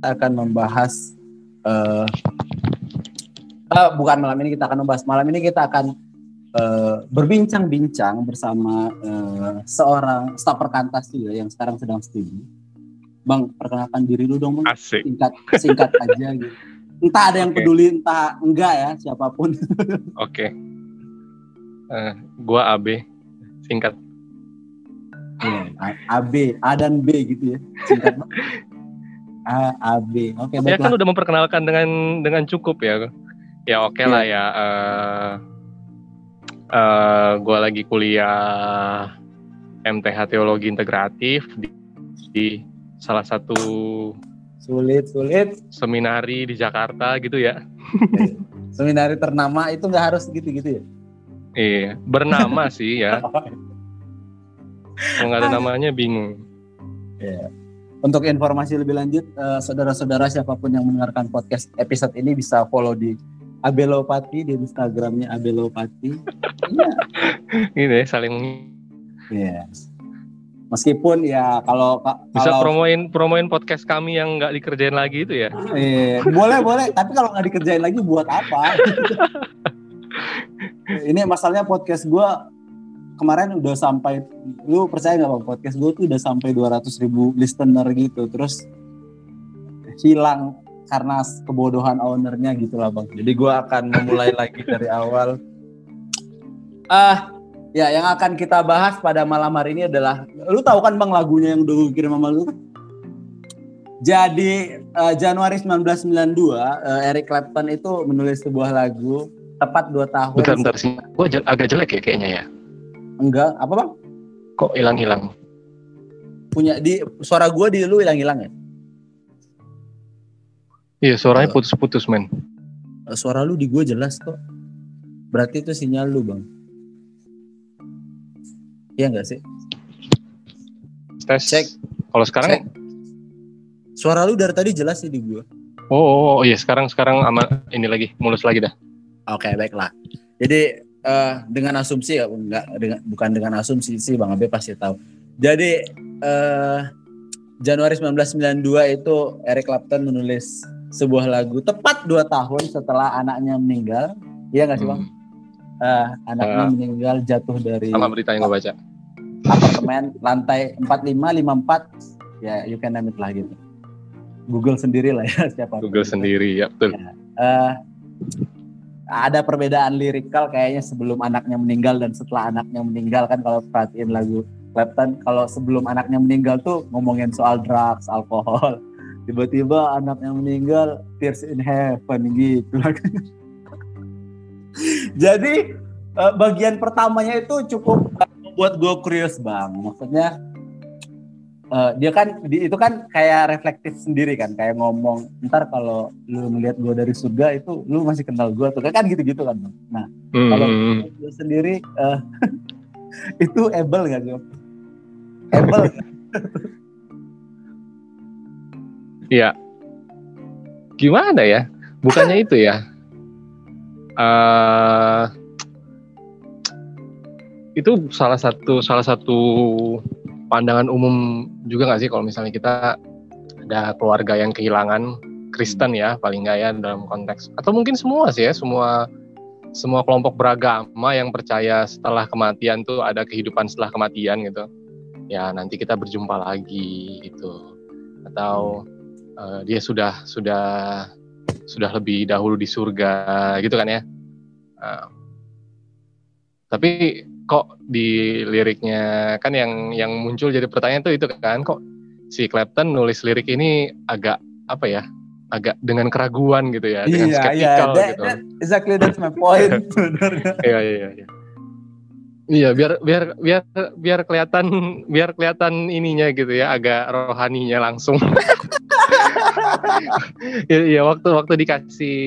akan membahas uh, uh, bukan malam ini kita akan membahas malam ini kita akan uh, berbincang-bincang bersama uh, seorang staf perkantas juga yang sekarang sedang studi. Bang, perkenalkan diri lu dong, Bang. Asik. Singkat singkat aja gitu. Entah ada yang okay. peduli, entah enggak ya, siapa pun. Oke. okay. Uh, gua AB, singkat. Yeah, AB, A dan B gitu ya. Singkat A, A, B. Oke, okay, Ya kan udah memperkenalkan dengan dengan cukup ya. Ya oke okay yeah. lah ya. Uh, uh, gue lagi kuliah MTH Teologi Integratif di, di salah satu sulit sulit seminari di Jakarta gitu ya. seminari ternama itu nggak harus gitu-gitu ya? Iya, bernama sih ya. Kalau nggak ada namanya bingung. Yeah. Untuk informasi lebih lanjut, uh, saudara-saudara siapa pun yang mendengarkan podcast episode ini bisa follow di Abelopati di Instagramnya Abelopati. Iya. Ini saling. Iya. Meskipun ya kalau bisa kalau, promoin promoin podcast kami yang nggak dikerjain lagi itu ya. Iya, boleh boleh. Tapi kalau nggak dikerjain lagi buat apa? Ini masalahnya podcast gue kemarin udah sampai lu percaya nggak bang podcast gue tuh udah sampai 200 ribu listener gitu terus hilang karena kebodohan ownernya gitu lah bang jadi gue akan memulai lagi dari awal ah uh, ya yang akan kita bahas pada malam hari ini adalah lu tahu kan bang lagunya yang udah gue kirim sama lu jadi uh, Januari 1992 uh, Eric Clapton itu menulis sebuah lagu tepat dua tahun. Bentar, bentar sih. Gue agak jelek ya kayaknya ya. Enggak, apa bang? Kok hilang-hilang? Punya di suara gue di lu hilang-hilang ya? Iya, suaranya putus-putus men. Eh, suara lu di gue jelas kok. Berarti itu sinyal lu bang. Iya enggak sih? Tes. Cek. Kalau sekarang? Cek. Suara lu dari tadi jelas sih di gue. Oh, oh, oh iya sekarang sekarang aman ini lagi mulus lagi dah. Oke okay, baiklah. Jadi uh, dengan asumsi ya enggak dengan bukan dengan asumsi sih Bang Abe pasti tahu. Jadi uh, Januari 1992 itu Eric Clapton menulis sebuah lagu tepat dua tahun setelah anaknya meninggal. Iya nggak sih Bang? Uh, anaknya uh, meninggal jatuh dari sama berita yang baca. Apartemen lantai 45 54 ya you can name it lah gitu. Google sendiri lah ya siapa. Google sendiri ya betul. Ya. Uh, ada perbedaan lirikal kayaknya sebelum anaknya meninggal dan setelah anaknya meninggal kan kalau perhatiin lagu Clapton kalau sebelum anaknya meninggal tuh ngomongin soal drugs, alkohol. Tiba-tiba anaknya meninggal Tears in Heaven gitu. Jadi eh, bagian pertamanya itu cukup membuat gue curious bang. Maksudnya uh, dia kan di, itu kan kayak reflektif sendiri kan kayak ngomong ntar kalau lu melihat gue dari surga itu lu masih kenal gue tuh kan gitu-gitu kan nah hmm. kalau lu sendiri uh, itu able gak sih able Iya. Gimana ya? Bukannya itu ya? Uh, itu salah satu salah satu pandangan umum juga nggak sih kalau misalnya kita ada keluarga yang kehilangan Kristen ya paling nggak ya dalam konteks atau mungkin semua sih ya semua semua kelompok beragama yang percaya setelah kematian tuh ada kehidupan setelah kematian gitu. Ya nanti kita berjumpa lagi gitu. Atau uh, dia sudah sudah sudah lebih dahulu di surga gitu kan ya. Uh, tapi kok di liriknya kan yang yang muncul jadi pertanyaan tuh itu kan kok si Clapton nulis lirik ini agak apa ya agak dengan keraguan gitu ya dengan iya, skeptical yeah, that, gitu. That, exactly that's my point. Iya iya iya. Iya biar biar biar biar kelihatan biar kelihatan ininya gitu ya agak rohaninya langsung. Iya waktu waktu dikasih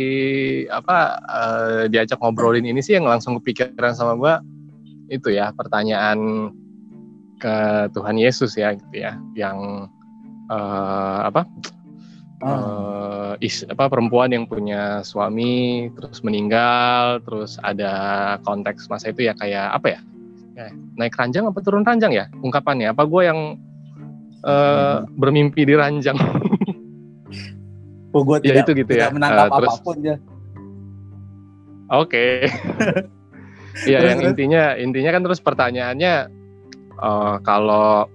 apa uh, diajak ngobrolin ini sih yang langsung kepikiran sama gue itu ya pertanyaan ke Tuhan Yesus ya gitu ya. Yang uh, apa? Uh, is, apa perempuan yang punya suami terus meninggal terus ada konteks masa itu ya kayak apa ya, ya naik ranjang apa turun ranjang ya? Ungkapannya apa gue yang uh, bermimpi di ranjang? Oh, gue Ya, tidak, itu gitu tidak ya. menangkap Eh, terus- apa pun ya. Oke. Iya, yang terus. intinya intinya kan terus pertanyaannya eh, kalau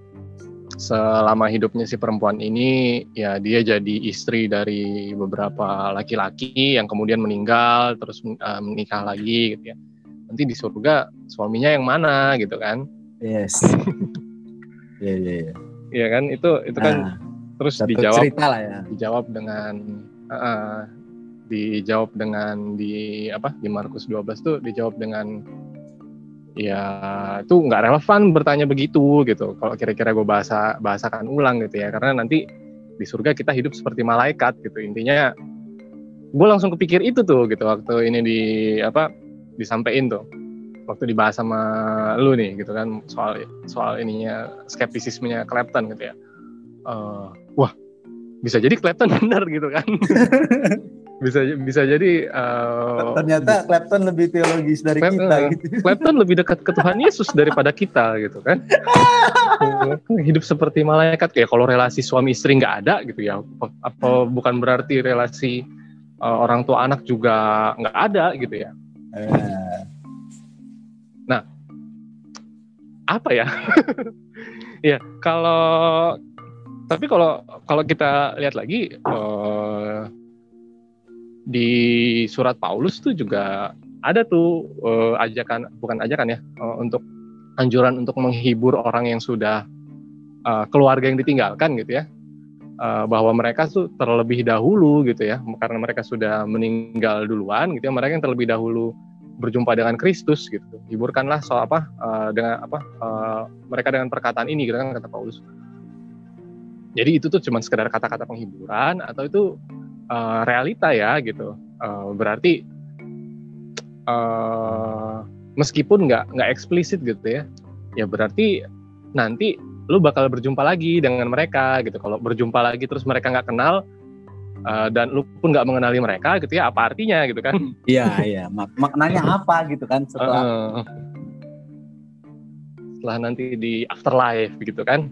selama hidupnya si perempuan ini ya dia jadi istri dari beberapa laki-laki yang kemudian meninggal terus eh, menikah lagi gitu ya. Nanti di surga suaminya yang mana gitu kan? Yes. Iya iya iya. Iya kan? Itu itu kan Nah, terus dijawab cerita lah ya. dijawab dengan uh, dijawab dengan di apa di Markus 12 tuh dijawab dengan ya itu nggak relevan bertanya begitu gitu. Kalau kira-kira gue bahasa bahasakan ulang gitu ya. Karena nanti di surga kita hidup seperti malaikat gitu. Intinya gue langsung kepikir itu tuh gitu waktu ini di apa disampaikan tuh. Waktu dibahas sama lu nih gitu kan soal soal ininya skeptisismenya Clapton gitu ya. Eh, wah bisa jadi Clapton benar gitu kan bisa bisa jadi eh, Ternyata Clapton lebih teologis dari Clapton, kita. gitu. Clapton lebih dekat ke Tuhan Yesus daripada kita gitu kan. Hidup seperti malaikat. Kayak kalau relasi suami istri nggak ada gitu ya. Apa, bukan berarti relasi eh, orang tua anak juga nggak ada gitu ya. Eh, apa ya? Ya kalau tapi kalau kalau kita lihat lagi eh, di surat Paulus tuh juga ada tuh eh, ajakan bukan ajakan ya eh, untuk anjuran untuk menghibur orang yang sudah eh, keluarga yang ditinggalkan gitu ya. Eh, bahwa mereka tuh terlebih dahulu gitu ya karena mereka sudah meninggal duluan gitu ya mereka yang terlebih dahulu berjumpa dengan Kristus gitu. Hiburkanlah soal apa eh, dengan apa eh, mereka dengan perkataan ini gitu kan kata Paulus. Jadi itu tuh cuma sekedar kata-kata penghiburan atau itu eh, realita ya gitu Eh, berarti eh, meskipun nggak nggak eksplisit gitu ya ya berarti nanti lu bakal berjumpa lagi dengan mereka gitu kalau berjumpa lagi terus mereka nggak kenal eh, dan lu pun nggak mengenali mereka gitu ya apa artinya gitu kan Iya iya. Mak- maknanya apa gitu kan setelah Heeh. setelah nanti di afterlife begitu kan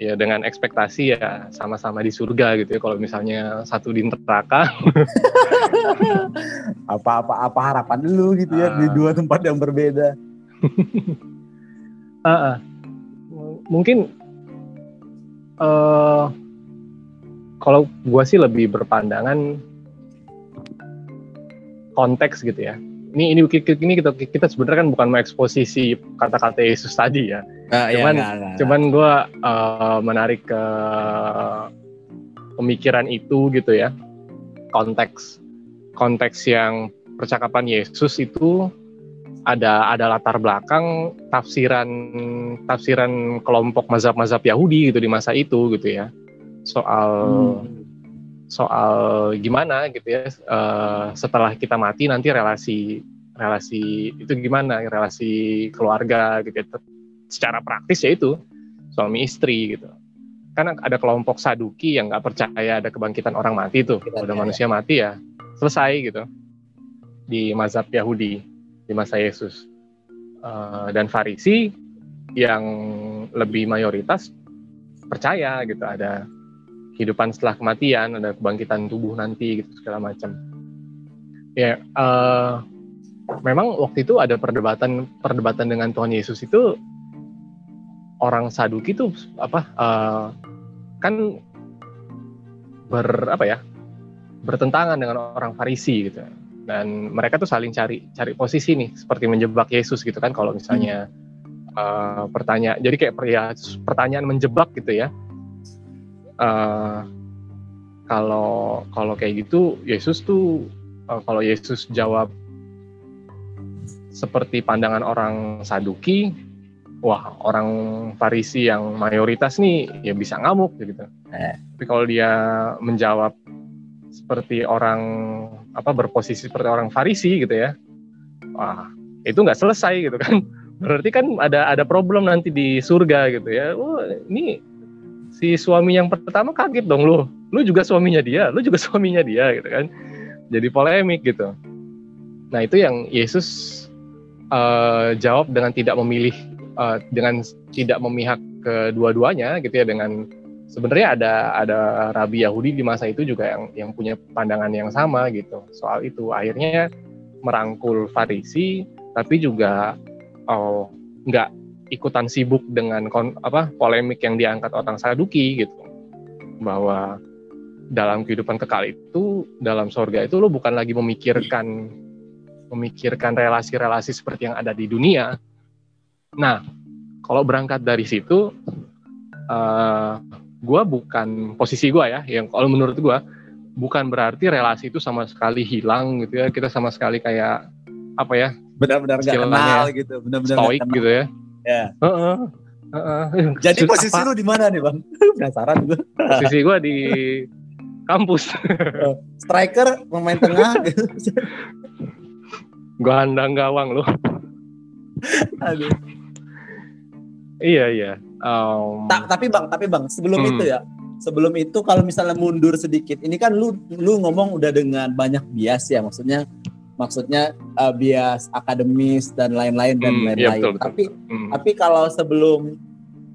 ya dengan ekspektasi ya sama-sama di surga gitu ya kalau misalnya satu di neraka apa-apa apa harapan lu gitu ya di Ah. dua tempat yang berbeda. Heeh. M- mungkin eh kalau gua sih lebih berpandangan konteks gitu ya ini ini ini kita kita sebenarnya kan bukan mengeksposisi kata-kata Yesus tadi ya Cuman- cuman gue menarik ke pemikiran itu gitu ya konteks konteks yang percakapan Yesus itu ada ada latar belakang tafsiran tafsiran kelompok mazhab-mazhab Yahudi gitu di masa itu gitu ya soal Hmm. soal gimana gitu ya eh, setelah kita mati nanti relasi relasi itu gimana relasi keluarga gitu ya. Secara praktis ya itu suami istri gitu. Kan ada kelompok saduki yang nggak percaya ada kebangkitan orang mati tuh Kita udah percaya. manusia mati ya selesai gitu. Di mazhab Yahudi di masa Yesus. Eh, dan Farisi yang lebih mayoritas percaya gitu ada kehidupan setelah kematian ada kebangkitan tubuh nanti gitu segala macam. Ya eh, memang waktu itu ada perdebatan perdebatan dengan Tuhan Yesus itu orang Saduki itu apa eh, kan ber apa ya bertentangan dengan orang Farisi gitu. Dan mereka tuh saling cari cari posisi nih seperti menjebak Yesus gitu kan kalau misalnya eh, pertanyaan jadi kayak ya, pertanyaan menjebak gitu ya. Eh, kalau kalau kayak gitu Yesus tuh eh, kalau Yesus jawab seperti pandangan orang Saduki wah orang Farisi yang mayoritas nih ya bisa ngamuk gitu. Eh. tapi kalau dia menjawab seperti orang apa berposisi seperti orang Farisi gitu ya wah itu nggak selesai gitu kan. Berarti kan ada ada problem nanti di surga gitu ya. Oh ini si suami yang pertama kaget dong lu. Lu juga suaminya dia lu juga suaminya dia gitu kan. Jadi polemik gitu. Nah itu yang Yesus eh, jawab dengan tidak memilih eh, dengan tidak memihak kedua-duanya gitu ya dengan sebenarnya ada ada rabi Yahudi di masa itu juga yang yang punya pandangan yang sama gitu soal itu akhirnya merangkul Farisi tapi juga oh nggak ikutan sibuk dengan kon, apa polemik yang diangkat orang Saduki gitu bahwa dalam kehidupan kekal itu dalam sorga itu lo bukan lagi memikirkan memikirkan relasi-relasi seperti yang ada di dunia. Nah, kalau berangkat dari situ, uh, eh, gue bukan posisi gue ya, yang kalau menurut gue bukan berarti relasi itu sama sekali hilang gitu ya. Kita sama sekali kayak apa ya? Benar-benar gak kenal gitu, benar-benar stoik gitu ya. Ya. Uh -uh. Uh -uh. Jadi posisi apa? lu di mana nih bang? Penasaran gue. Posisi gue di kampus. Striker, pemain tengah. Gue handang gawang loh. Aduh. Iya iya. Um, Ta tapi bang, tapi bang, sebelum hmm. itu ya, sebelum itu kalau misalnya mundur sedikit, ini kan lu lu ngomong udah dengan banyak bias ya, maksudnya maksudnya uh, bias akademis dan lain-lain dan hmm, lain-lain. Iya, tapi hmm. tapi kalau sebelum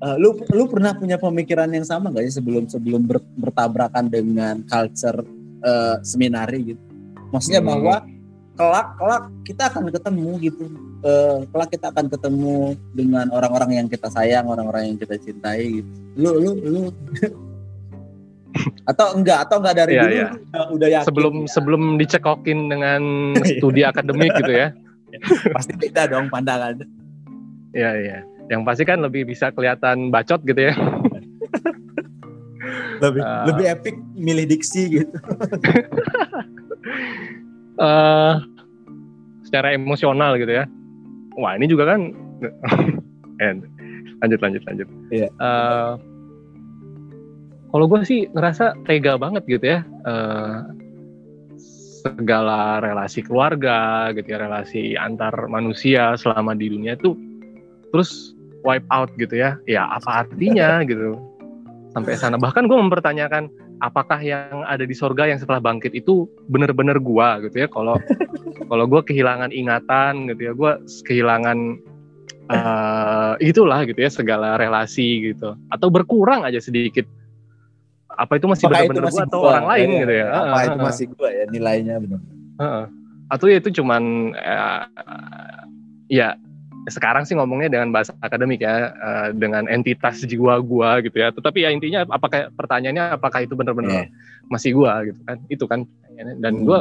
uh, lu lu pernah punya pemikiran yang sama gak sih sebelum sebelum ber, bertabrakan dengan culture uh, seminari gitu? Maksudnya hmm. bahwa kelak kelak kita akan ketemu gitu uh, kelak kita akan ketemu dengan orang-orang yang kita sayang orang-orang yang kita cintai gitu. Lu lu lu. Atau enggak atau enggak dari yeah, dulu yeah. Udah, udah yakin sebelum ya? sebelum dicekokin dengan studi akademik gitu ya. Pasti beda dong pandangan. Iya iya. Yang pasti kan lebih bisa kelihatan bacot gitu ya. Lebih uh, lebih epic milih diksi gitu. Uh, secara emosional gitu ya. Wah ini juga kan lanjut lanjut lanjut. Yeah. Iya. Uh, kalau gue sih ngerasa tega banget gitu ya. Uh, segala relasi keluarga gitu ya, relasi antar manusia selama di dunia itu terus wipe out gitu ya. Ya apa artinya gitu. Sampai sana bahkan gue mempertanyakan apakah yang ada di sorga yang setelah bangkit itu benar-benar gua gitu ya? Kalau kalau gua kehilangan ingatan gitu ya gua kehilangan uh, itulah gitu ya segala relasi gitu. Atau berkurang aja sedikit. Apa itu masih benar-benar gua atau gua, orang lain ya, gitu ya? apa uh, itu masih gua ya nilainya benar uh, atau ya itu cuman uh, ya sekarang sih ngomongnya dengan bahasa akademik ya uh, dengan entitas jiwa gua gitu ya tetapi ya intinya apakah pertanyaannya apakah itu benar-benar yeah. masih gua gitu kan itu kan dan hmm. gua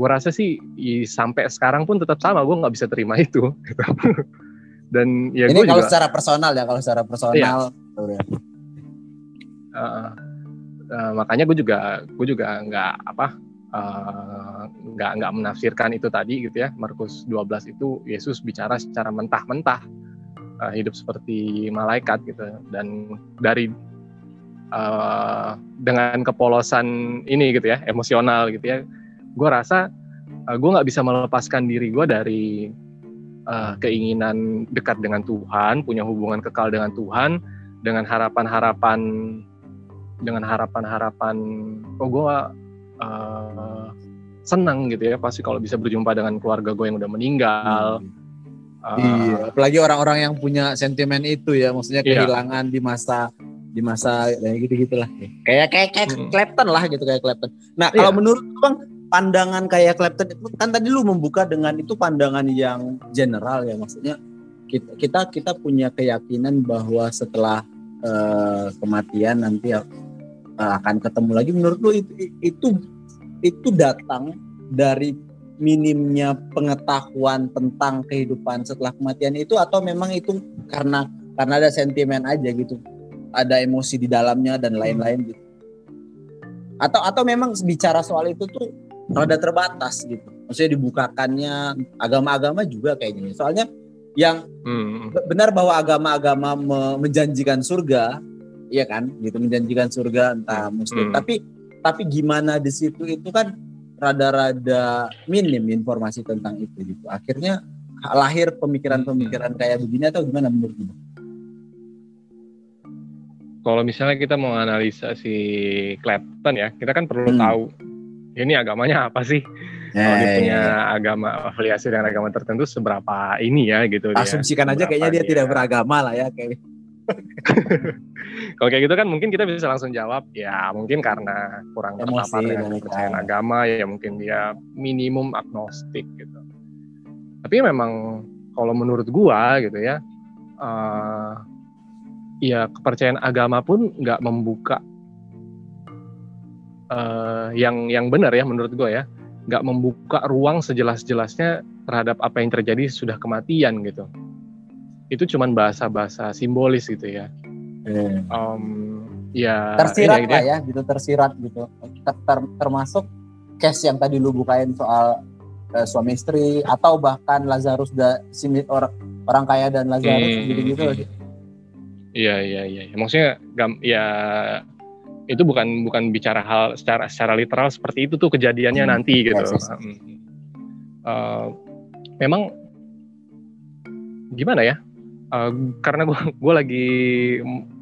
gua rasa sih sampai sekarang pun tetap sama gua nggak bisa terima itu gitu. dan ya ini kalau juga, secara personal ya kalau secara personal iya. uh, uh, makanya gue juga gue juga nggak apa nggak uh, nggak menafsirkan itu tadi gitu ya. Markus 12 itu Yesus bicara secara mentah-mentah uh, hidup seperti malaikat gitu. Dan dari uh, dengan kepolosan ini gitu ya emosional gitu ya gue rasa uh, gue nggak bisa melepaskan diri gue dari uh, keinginan dekat dengan Tuhan punya hubungan kekal dengan Tuhan dengan harapan-harapan dengan harapan-harapan oh gue uh, senang gitu ya pasti kalau bisa berjumpa dengan keluarga gue yang udah meninggal. Hmm. Uh, iya, apalagi orang-orang yang punya sentimen itu ya, maksudnya iya. kehilangan di masa di masa kayak gitu gitulah. Kayak kayak kayak hmm. Clapton lah gitu kayak Clapton. Nah, kalau iya. menurut Bang pandangan kayak Clapton itu kan tadi lu membuka dengan itu pandangan yang general ya, maksudnya kita kita kita punya keyakinan bahwa setelah uh, kematian nanti uh, akan ketemu lagi menurut lu itu, itu itu datang dari minimnya pengetahuan tentang kehidupan setelah kematian itu atau memang itu karena karena ada sentimen aja gitu ada emosi di dalamnya dan lain-lain gitu. Atau atau memang bicara soal itu tuh rada terbatas gitu. Maksudnya dibukakannya agama-agama juga kayaknya soalnya yang hmm. benar bahwa agama-agama menjanjikan surga iya kan? Gitu menjanjikan surga entah muslim. Hmm. tapi tapi gimana di situ itu kan rada-rada minim informasi tentang itu gitu akhirnya lahir pemikiran-pemikiran kayak begini atau gimana menurut? Kalau misalnya kita mau analisa si Clapton ya, kita kan perlu hmm. tahu ini agamanya apa sih? Ya, kalau dia ya, punya ya. agama afiliasi dengan agama tertentu seberapa ini ya gitu Asumsikan dia. aja kayaknya dia, dia tidak beragama lah ya kayak. kalau kayak gitu kan mungkin kita bisa langsung jawab ya mungkin karena kurang terpapar dengan dari kepercayaan agama ya mungkin dia minimum agnostik gitu. Tapi memang kalau menurut gua gitu ya eh ya kepercayaan agama pun nggak membuka eh yang yang benar ya menurut gua ya. Nggak membuka ruang sejelas-jelasnya terhadap apa yang terjadi sudah kematian gitu itu cuman bahasa-bahasa simbolis gitu ya Eh, Em, ya tersirat ini lah ya gitu tersirat gitu Ter- ter- termasuk case yang tadi lu bukain soal eh, suami istri atau bahkan Lazarus da simit orang orang kaya dan Lazarus Hmm, gitu-gitu hmm, Iya iya iya. Maksudnya gam, ya itu bukan bukan bicara hal secara secara literal seperti itu tuh kejadiannya Hmm, nanti gitu. yes, yes. Hmm. Eh, memang gimana ya? Eh, karena gua gua lagi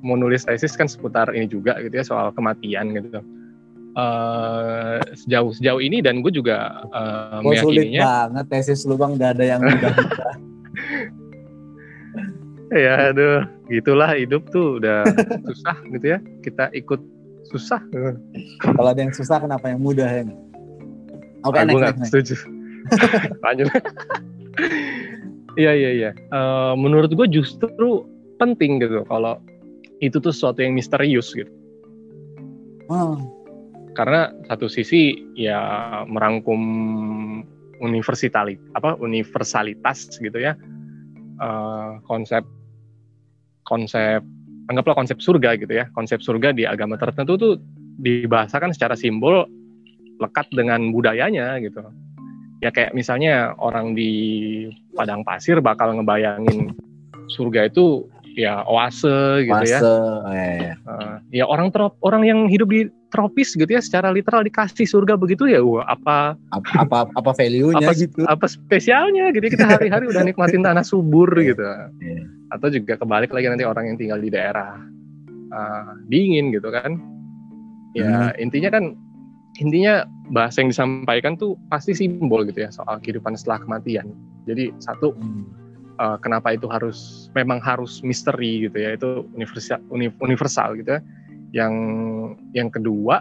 mau nulis tesis kan seputar ini juga gitu ya soal kematian gitu. Eh, sejauh sejauh ini dan gue juga eh, Oh, sulit meyakininya banget tesis lu bang, gak ada yang mudah. ya aduh gitulah hidup tuh udah susah gitu ya kita ikut susah Kalau ada yang susah kenapa yang mudah ya? Oke Ah, next, next, next. setuju lanjut iya iya iya. Eh, menurut gue justru penting gitu kalau itu tuh sesuatu yang misterius gitu. Oh, karena satu sisi ya merangkum universalitas apa universalitas gitu ya. Eh, konsep konsep anggaplah konsep surga gitu ya. Konsep surga di agama tertentu tuh dibahasakan secara simbol lekat dengan budayanya gitu ya kayak misalnya orang di padang pasir bakal ngebayangin surga itu ya oase gitu ya. Fase, eh, Eh, ya orang trop orang yang hidup di tropis gitu ya secara literal dikasih surga begitu ya wah, apa apa apa apa value-nya Apa- gitu. apa spesialnya gitu ya, kita hari-hari udah nikmatin tanah subur gitu. Iya. atau juga kebalik lagi nanti orang yang tinggal di daerah uh, dingin gitu kan. Ya intinya kan intinya bahasa yang disampaikan tuh pasti simbol gitu ya soal kehidupan setelah kematian. Jadi satu Hmm. uh, kenapa itu harus memang harus misteri gitu ya itu universal uni- universal gitu ya. Yang yang kedua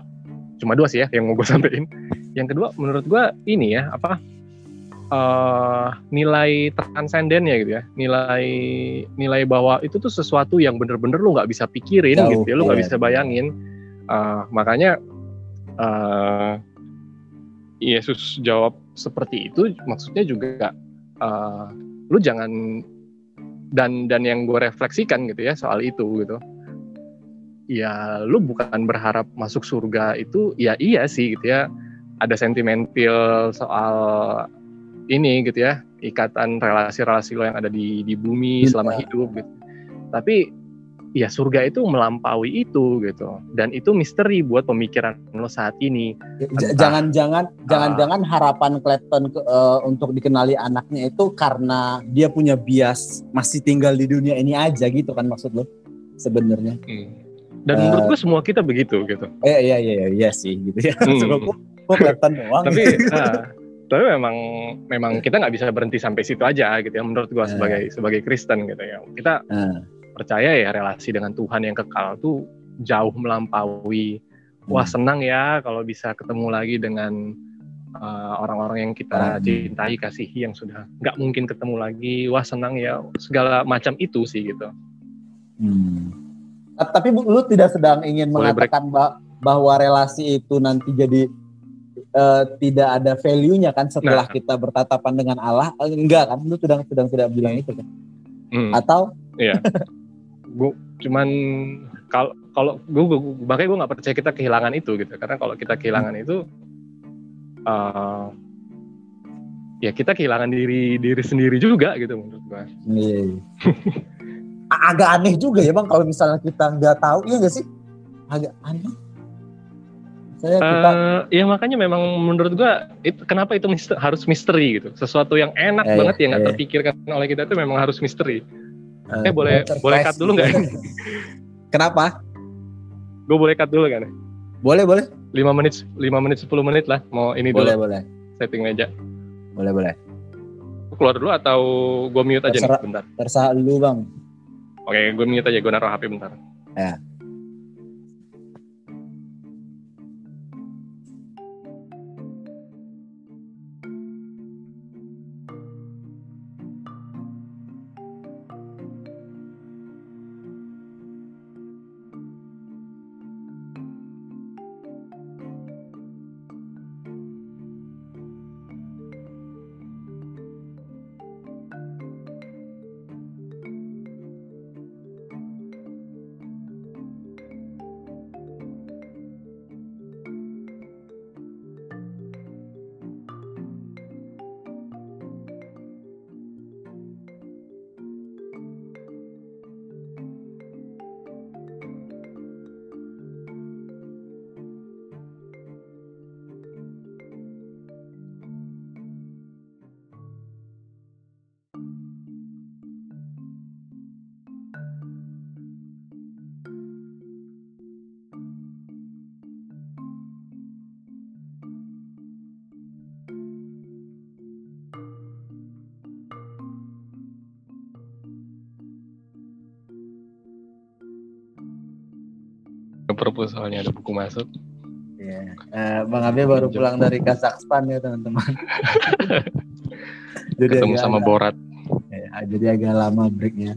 cuma dua sih ya yang mau gue sampein. Yang kedua menurut gue ini ya apa uh, nilai transendennya gitu ya. Nilai nilai bahwa itu tuh sesuatu yang bener-bener lu nggak bisa pikirin Jauh, gitu ya lu nggak iya. bisa bayangin. Uh, makanya uh, Yesus jawab seperti itu maksudnya juga uh, lu jangan dan dan yang gue refleksikan gitu ya soal itu gitu. Ya lu bukan berharap masuk surga itu ya iya sih gitu ya. Ada sentimental soal ini gitu ya ikatan relasi-relasi lo yang ada di di bumi Iya. selama hidup gitu. Tapi ya surga itu melampaui itu gitu dan itu misteri buat pemikiran lo saat ini. Jangan-jangan jangan-jangan harapan Clapton ke- eh, untuk dikenali anaknya itu karena dia punya bias masih tinggal di dunia ini aja gitu kan maksud lo sebenarnya. dan Eh. menurut gue semua kita begitu gitu Eh iya iya iya, iya sih gitu ya. Hmm. Kok Clapton doang. tapi ah, tapi memang memang kita nggak bisa berhenti sampai situ aja gitu ya menurut gua Eh. sebagai sebagai Kristen gitu ya kita Eh, percaya ya relasi dengan Tuhan yang kekal tuh jauh melampaui wah hmm. senang ya kalau bisa ketemu lagi dengan uh, orang-orang yang kita Hmm. cintai kasihi yang sudah nggak mungkin ketemu lagi wah senang ya segala macam itu sih gitu Hmm. Ta- Tapi lu tidak sedang ingin Boleh break. mengatakan bah- bahwa relasi itu nanti jadi eh, tidak ada value-nya kan setelah Nah. kita bertatapan dengan Allah? Eh, Enggak kan? Lu sedang sedang tidak bilang itu kan? Hmm. Atau gua cuman kalau kalau gue makanya gue nggak percaya kita kehilangan itu gitu karena kalau kita kehilangan itu uh, ya kita kehilangan diri diri sendiri juga gitu menurut gue Iya. iya. Agak aneh juga ya bang kalau misalnya kita nggak tahu, iya nggak sih? Agak aneh. Saya kita Eh, ya makanya memang menurut gue itu kenapa itu mister- harus misteri gitu sesuatu yang enak Eh, banget yang nggak eh. terpikirkan oleh kita itu memang harus misteri eh, eh boleh boleh cut dulu nggak Kenapa? gue boleh cut dulu kan Boleh boleh. lima menit lima menit 10 menit lah mau ini Boleh dulu boleh. setting meja Boleh boleh. Keluar dulu atau gue mute aja Terserah. nih bentar Terserah lu bang. Oke, gue mute aja, gue naruh HP bentar. ke perpus soalnya ada buku masuk. Iya. Eh, Bang Abe baru pulang dari Kazakhstan ya teman-teman. jadi Ketemu sama agak, Borat. Ya, jadi agak lama breaknya.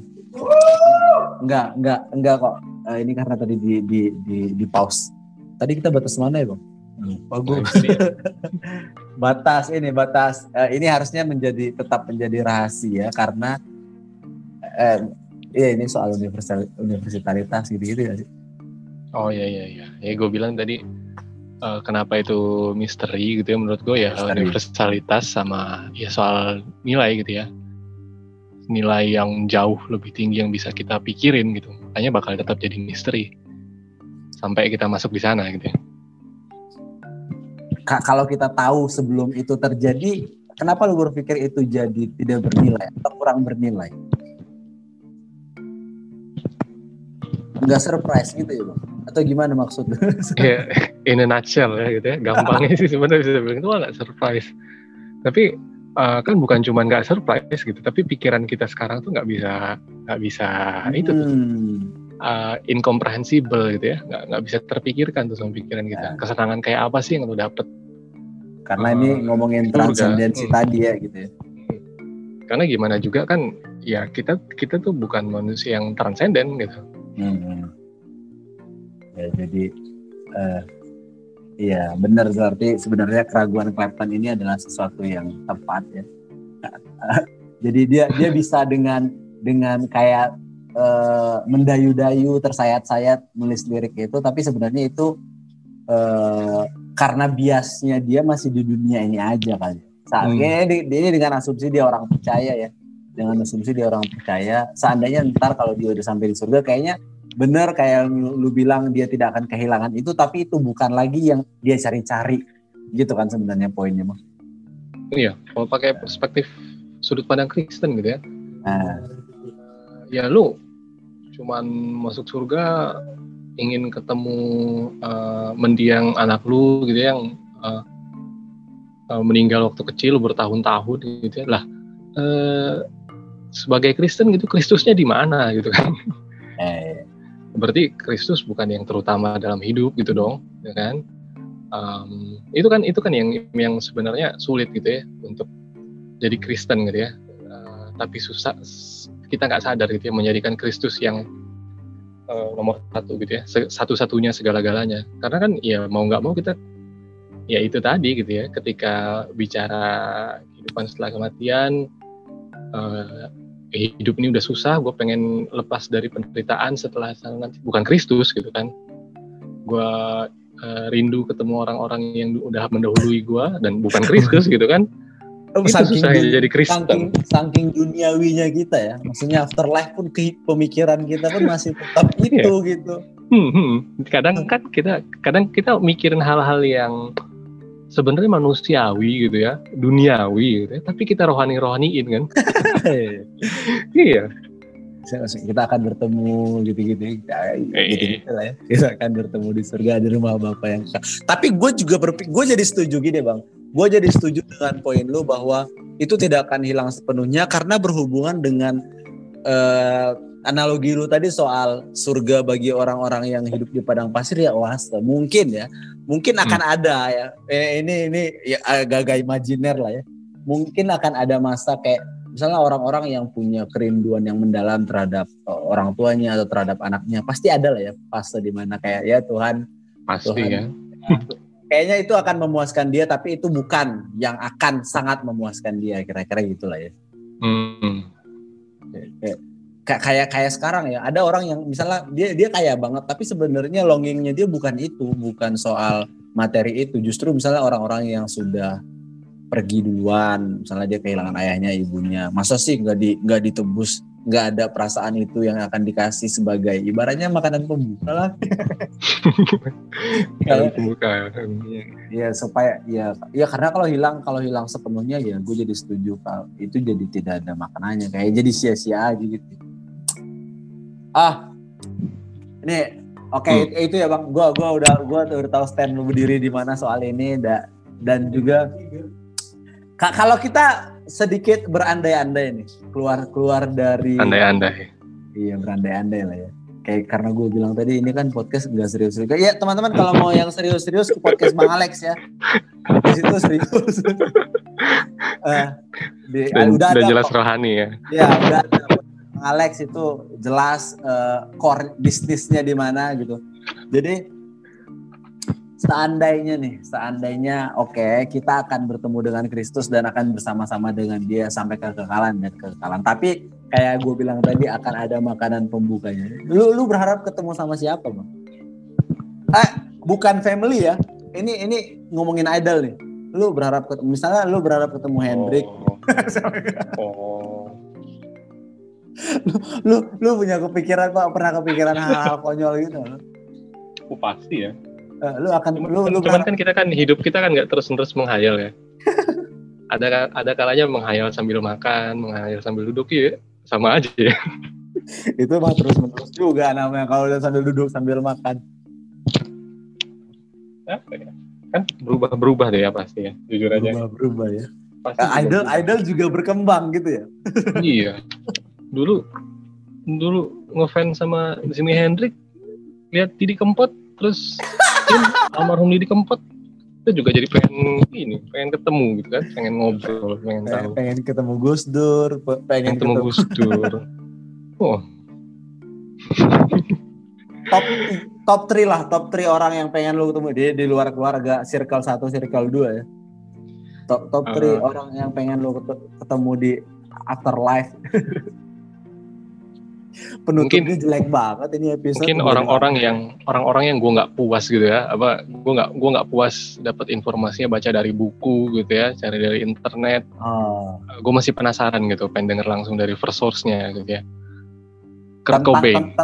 Enggak, enggak, enggak kok. Uh, ini karena tadi di di di, di pause. Tadi kita batas mana ya, Bang? Bagus. batas ini batas uh, ini harusnya menjadi tetap menjadi rahasia karena uh, ya ini soal universal universitaritas gitu gitu ya sih. Oh iya iya iya. Ya gue bilang tadi uh, kenapa itu misteri gitu ya menurut gue ya misteri. universalitas sama ya soal nilai gitu ya. Nilai yang jauh lebih tinggi yang bisa kita pikirin gitu makanya bakal tetap jadi misteri. Sampai kita masuk di sana gitu ya. Kalau kita tahu sebelum itu terjadi kenapa lu berpikir itu jadi tidak bernilai atau kurang bernilai? Nggak surprise gitu ya bang atau gimana maksudnya? ya in a nutshell ya gitu ya gampangnya sih sebenarnya bisa bilang itu nggak surprise tapi uh, kan bukan cuma nggak surprise gitu tapi pikiran kita sekarang tuh nggak bisa nggak bisa hmm. itu tuh uh, incomprehensible gitu ya nggak nggak bisa terpikirkan tuh sama pikiran kita ya. kesenangan kayak apa sih yang lu dapet karena uh, ini ngomongin transcendensi hmm. tadi ya gitu ya karena gimana juga kan ya kita kita tuh bukan manusia yang transenden gitu Hmm. Ya jadi uh, iya benar berarti sebenarnya keraguan Clapton ini adalah sesuatu yang tepat ya. jadi dia dia bisa dengan dengan kayak uh, mendayu-dayu tersayat-sayat nulis lirik itu tapi sebenarnya itu uh, karena biasnya dia masih di dunia ini aja kali. Saat hmm. ini, ini dengan asumsi dia orang percaya ya dengan asumsi dia orang percaya seandainya ntar kalau dia udah sampai di surga kayaknya bener kayak lu, lu bilang dia tidak akan kehilangan itu tapi itu bukan lagi yang dia cari-cari gitu kan sebenarnya poinnya mah iya kalau pakai perspektif sudut pandang Kristen gitu ya nah. ya lu cuman masuk surga ingin ketemu uh, mendiang anak lu gitu ya, yang uh, uh, meninggal waktu kecil bertahun-tahun gitu ya lah uh, sebagai Kristen gitu Kristusnya di mana gitu kan eh. Berarti Kristus bukan yang terutama dalam hidup gitu dong ya kan? Um, itu kan itu kan yang yang sebenarnya sulit gitu ya untuk jadi Kristen gitu ya. Uh, tapi susah kita nggak sadar gitu ya menjadikan Kristus yang uh, nomor satu gitu ya satu-satunya segala-galanya. Karena kan ya mau nggak mau kita ya itu tadi gitu ya ketika bicara kehidupan setelah kematian uh, hidup ini udah susah, gue pengen lepas dari penderitaan setelah nanti bukan Kristus gitu kan. Gue uh, rindu ketemu orang-orang yang udah mendahului gue dan bukan Kristus gitu kan. Itu saking susah jadi Kristen. Saking, saking duniawinya kita ya, maksudnya afterlife pun ke, pemikiran kita pun masih tetap itu yeah. gitu. Hmm, hmm. Kadang kan kita, kadang kita mikirin hal-hal yang sebenarnya manusiawi gitu ya, duniawi gitu ya, tapi kita rohani-rohaniin kan. iya. Kita akan bertemu gitu-gitu, gitu-gitu lah ya. Kita akan bertemu di surga di rumah Bapak yang Tapi gue juga berpikir, gue jadi setuju gini bang. Gue jadi setuju dengan poin lu bahwa itu tidak akan hilang sepenuhnya karena berhubungan dengan uh, analogi lu tadi soal surga bagi orang-orang yang hidup di padang pasir ya was mungkin ya. Mungkin akan hmm. ada ya. Eh, ini ini ya agak-agak imajiner lah ya. Mungkin akan ada masa kayak misalnya orang-orang yang punya kerinduan yang mendalam terhadap uh, orang tuanya atau terhadap anaknya pasti ada lah ya fase di mana kayak ya Tuhan pasti Tuhan, ya kayaknya itu akan memuaskan dia tapi itu bukan yang akan sangat memuaskan dia kira-kira gitulah ya. Hmm. Kayak, kayak sekarang ya ada orang yang misalnya dia dia kaya banget tapi sebenarnya longingnya dia bukan itu bukan soal materi itu. Justru misalnya orang-orang yang sudah pergi duluan misalnya dia kehilangan ayahnya ibunya masa sih nggak di nggak ditebus nggak ada perasaan itu yang akan dikasih sebagai ibaratnya makanan pembuka lah. Makanan pembuka ya, ya supaya ya ya karena kalau hilang kalau hilang sepenuhnya ya gue jadi setuju kalau itu jadi tidak ada makanannya kayak jadi sia-sia aja gitu ah ini oke okay, hmm. itu ya bang gue gua udah gua udah tahu stand lu berdiri di mana soal ini da, dan juga kalau kita sedikit berandai-andai nih keluar keluar dari andai-andai iya berandai-andai lah ya kayak karena gue bilang tadi ini kan podcast nggak serius juga. Ya teman-teman kalau mau yang serius-serius ke podcast Bang Alex ya. Di situ serius. uh, di, dan, udah dan ada jelas kok. rohani ya. Ya udah ada. Alex itu jelas uh, core bisnisnya di mana gitu. Jadi seandainya nih, seandainya oke okay, kita akan bertemu dengan Kristus dan akan bersama-sama dengan Dia sampai ke kekekalan dan kekekalan. Tapi kayak gue bilang tadi akan ada makanan pembukanya. Lu lu berharap ketemu sama siapa, Bang? Eh, bukan family ya. Ini ini ngomongin idol nih. Lu berharap ketemu misalnya lu berharap ketemu Hendrik. Oh. oh. Lu, lu lu punya kepikiran Pak, pernah kepikiran hal-hal konyol gitu? Oh, pasti ya. Uh, lu akan cuman, lu, lu cuman kan kita kan hidup kita kan nggak terus terus menghayal ya. Ada ada kalanya menghayal sambil makan menghayal sambil duduk ya sama aja ya. itu mah terus menerus juga namanya kalau udah sambil duduk sambil makan. Apa ya? Kan berubah berubah deh ya pasti ya jujur aja. Berubah berubah ya. Pasti idol berubah. idol juga berkembang gitu ya? Iya dulu dulu ngefans sama Jimi Hendrix lihat Didi Kempot terus almarhum Didi Kempot. Kita juga jadi pengen ini pengen ketemu gitu kan pengen ngobrol pengen tahu. pengen ketemu Gus Dur pengen, pengen ketemu, Gus Dur. Oh. Top top 3 lah top 3 orang yang pengen lu ketemu di di luar keluarga circle 1 circle 2 ya. Top top 3 uh, orang yang pengen lu ketemu di afterlife penutupnya mungkin, jelek banget ini episode mungkin orang-orang yang orang-orang yang gue nggak puas gitu ya. Apa gue nggak gue nggak puas dapat informasinya baca dari buku gitu ya cari dari internet. Oh. gue masih penasaran gitu pengen denger langsung dari first source-nya gitu ya. Kurt Cobain.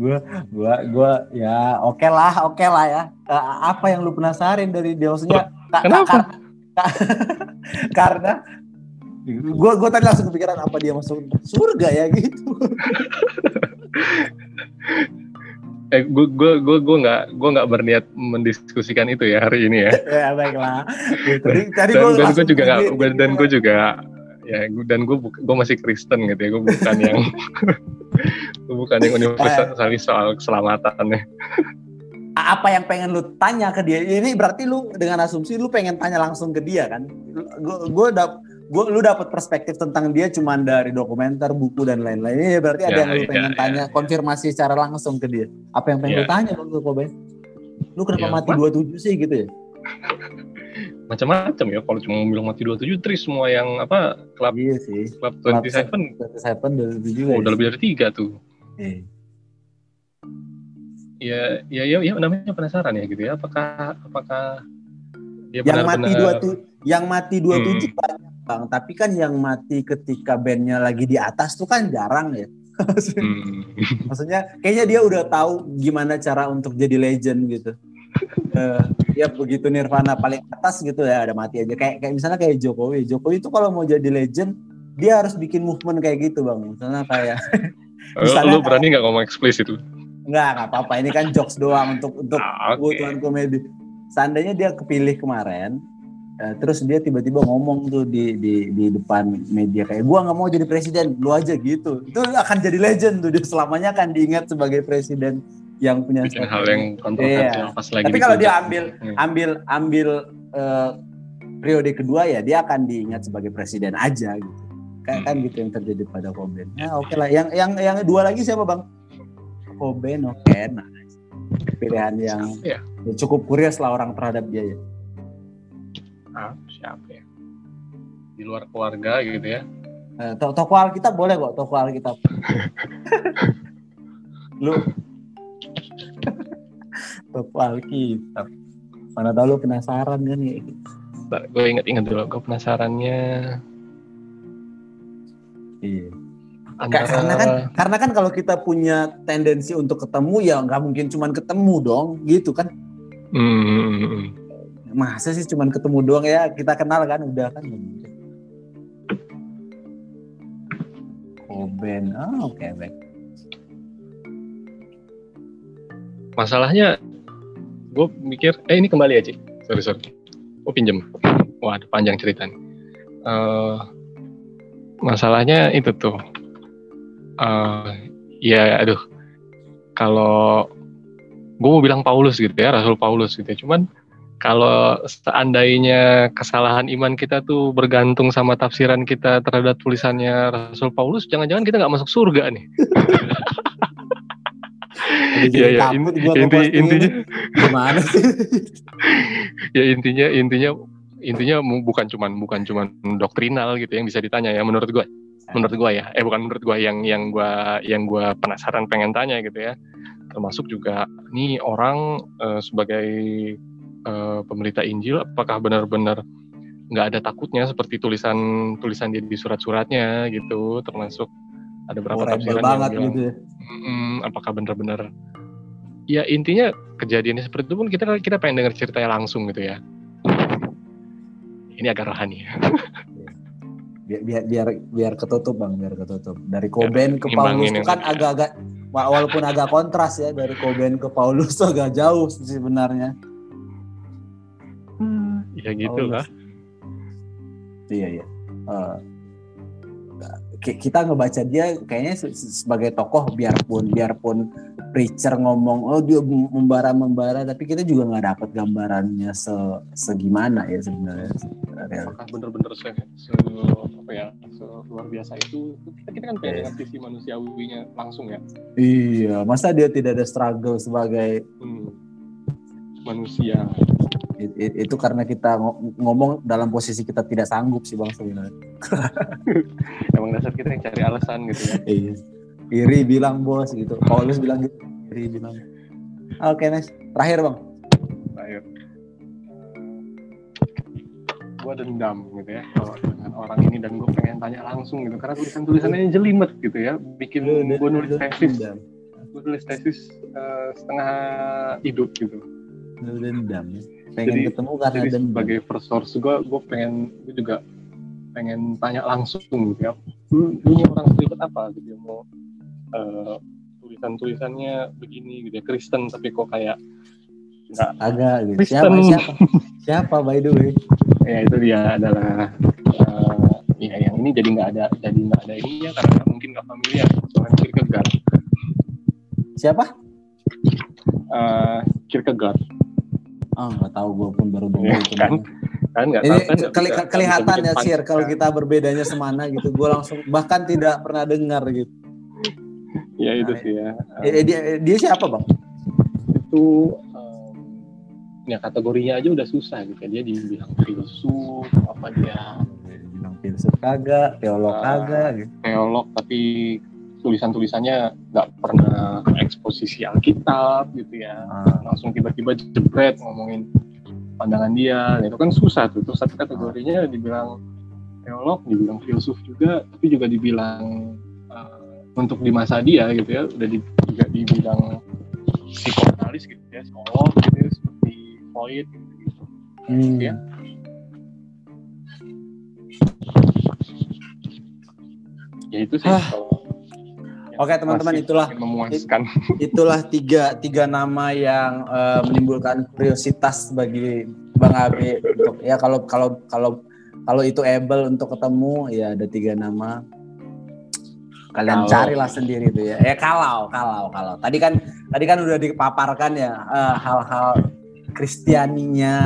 gue gue gue ya oke okay lah oke okay lah ya. Apa yang lu penasarin dari dia? Maksudnya kenapa? karena gue gue tadi langsung kepikiran apa dia masuk surga ya gitu. Eh gue gue gue gue nggak gue nggak berniat mendiskusikan itu ya hari ini ya. Ya baiklah. Gitu. tadi, dan, dan gue juga nggak dan gue juga ya dan gue gue masih Kristen gitu ya gue bukan yang gue bukan yang universalis soal keselamatan ya. Apa yang pengen lu tanya ke dia? Ini berarti lu dengan asumsi lu pengen tanya langsung ke dia kan? Gue gue udah gue lu dapat perspektif tentang dia cuma dari dokumenter buku dan lain-lain. Ya berarti ya, ada yang lu ya, pengen ya, tanya ya. konfirmasi secara langsung ke dia. Apa yang pengen ya. lu tanya bang Kobe lu kenapa ya, mati dua tujuh sih gitu ya? Macam-macam ya kalau cuma bilang mati dua tujuh terus semua yang apa klub iya sih. klub twenty seven. twenty seven dua tujuh oh, udah lebih dari tiga tuh. Eh. ya ya ya ya namanya penasaran ya gitu ya. Apakah apakah dia yang benar -benar... mati dua tuh yang mati dua tujuh hmm. banyak bang tapi kan yang mati ketika bandnya lagi di atas tuh kan jarang ya hmm. maksudnya kayaknya dia udah tahu gimana cara untuk jadi legend gitu uh, ya begitu Nirvana paling atas gitu ya ada mati aja kayak kayak misalnya kayak Jokowi Jokowi itu kalau mau jadi legend dia harus bikin movement kayak gitu bang misalnya kayak misalnya, lu berani nggak ngomong eksplisit itu Enggak, nggak apa-apa. Ini kan jokes doang untuk untuk ah, okay. kebutuhan komedi. Seandainya dia kepilih kemarin, Uh, terus dia tiba-tiba ngomong tuh di di di depan media kayak gua nggak mau jadi presiden lu aja gitu itu akan jadi legend tuh dia selamanya akan diingat sebagai presiden yang punya Bikin hal yang kontroversial iya. pas lagi tapi kalau dia ambil hmm. ambil ambil uh, periode kedua ya dia akan diingat sebagai presiden aja gitu kayak kan hmm. kan gitu yang terjadi pada Cobain nah oke okay lah yang yang yang dua lagi siapa bang Cobain oke okay. nah pilihan yang ya. cukup kurios lah orang terhadap dia ya ah, siapa ya? Di luar keluarga gitu ya? Eh, to toko Alkitab boleh kok toko Alkitab. Lu. Toko Alkitab. Mana tahu lu penasaran kan ya? Gue inget-inget dulu gue penasarannya. Iya. Antara... Karena kan karena kan kalau kita punya tendensi untuk ketemu ya nggak mungkin cuman ketemu dong gitu kan. Hmm. hmm, hmm, hmm masa sih cuman ketemu doang ya? Kita kenal kan udah kan? Koben oh oke okay, baik. Masalahnya gue mikir eh ini kembali aja sorry sorry. Gue pinjem. Wah panjang cerita nih uh, masalahnya itu tuh. Uh, ya, aduh. Kalau gue mau bilang Paulus gitu ya, Rasul Paulus gitu ya. Cuman kalau seandainya kesalahan iman kita tuh bergantung sama tafsiran kita terhadap tulisannya Rasul Paulus, jangan-jangan kita nggak masuk surga nih. Iya ya, inti, inti, intinya gimana sih? ya intinya intinya intinya bukan cuman bukan cuman doktrinal gitu yang bisa ditanya ya menurut gue menurut gue ya eh bukan menurut gue yang yang gue yang gue penasaran pengen tanya gitu ya termasuk juga nih orang uh, sebagai uh, pemberita Injil apakah benar-benar nggak ada takutnya seperti tulisan tulisan dia di surat-suratnya gitu termasuk ada berapa oh, tafsiran yang bilang gitu ya. mm, apakah benar-benar ya intinya kejadiannya seperti itu pun kita kita pengen dengar ceritanya langsung gitu ya ini agak rohani biar biar biar, biar ketutup bang biar ketutup dari Koben ke Paulus itu kan agak-agak walaupun agak kontras ya dari Koben ke Paulus agak jauh sebenarnya hmm. Ya gitu lah iya iya. Uh, kita ngebaca dia kayaknya sebagai tokoh biarpun biarpun preacher ngomong oh dia membara membara tapi kita juga nggak dapat gambarannya se segimana ya sebenarnya. Apakah bener-bener se, se apa ya se luar biasa itu? Kita kita kan pengen yeah. sisi manusiawinya langsung ya. Iya masa dia tidak ada struggle sebagai hmm, manusia itu karena kita ngomong dalam posisi kita tidak sanggup sih bang sebenarnya. Emang dasar kita yang cari alasan gitu ya. iya. Iri bilang bos gitu. Paulus bilang gitu. Iri bilang. Oke okay, Nes. Terakhir bang. Terakhir. Gue dendam gitu ya kalau dengan orang ini dan gue pengen tanya langsung gitu karena tulisan tulisannya jelimet gitu ya bikin gue nulis tesis gue nulis tesis uh, setengah hidup gitu dendam ya pengen jadi, ketemu karena jadi dendam. sebagai first source gue gue pengen gue juga pengen tanya langsung gitu ya. Lu, lu orang Kristen apa gitu? Mau uh, tulisan-tulisannya begini gitu ya. Kristen tapi kok kayak nggak agak gitu. Kristen. siapa? Siapa siapa by the way? Ya itu dia adalah uh, ya yang ini jadi nggak ada jadi nggak ada ini ya karena mungkin nggak familiar. Soal Kierkegaard siapa? Uh, Kierkegaard Ah, oh, nggak tahu gue pun baru dengar ya, itu. Kan, kan nggak tahu kan keli bisa, kelihatan ya sih kalau kita berbedanya semana gitu. Gue langsung bahkan tidak pernah dengar gitu. Ya itu nah, sih ya. Um, dia, dia siapa bang? Itu um, ya kategorinya aja udah susah gitu. Dia dibilang filsuf apa dia? Dibilang filsuf kagak, teolog uh, kagak gitu. Teolog tapi tulisan-tulisannya nggak pernah eksposisi Alkitab gitu ya hmm. langsung tiba-tiba jebret ngomongin pandangan dia nah, itu kan susah tuh terus satu kategorinya dibilang teolog dibilang filsuf juga tapi juga dibilang uh, untuk di masa dia gitu ya udah di, juga dibilang psikoanalis gitu ya psikolog gitu ya, seperti Freud gitu, gitu. Hmm. ya ya itu sih ah. kalau Oke teman-teman itulah memuaskan. Itulah tiga tiga nama yang uh, menimbulkan kuriositas bagi Bang Abi untuk ya kalau kalau kalau kalau itu able untuk ketemu ya ada tiga nama kalian kalau. carilah sendiri tuh ya. Eh kalau kalau kalau tadi kan tadi kan udah dipaparkan ya uh, hal-hal Kristianinya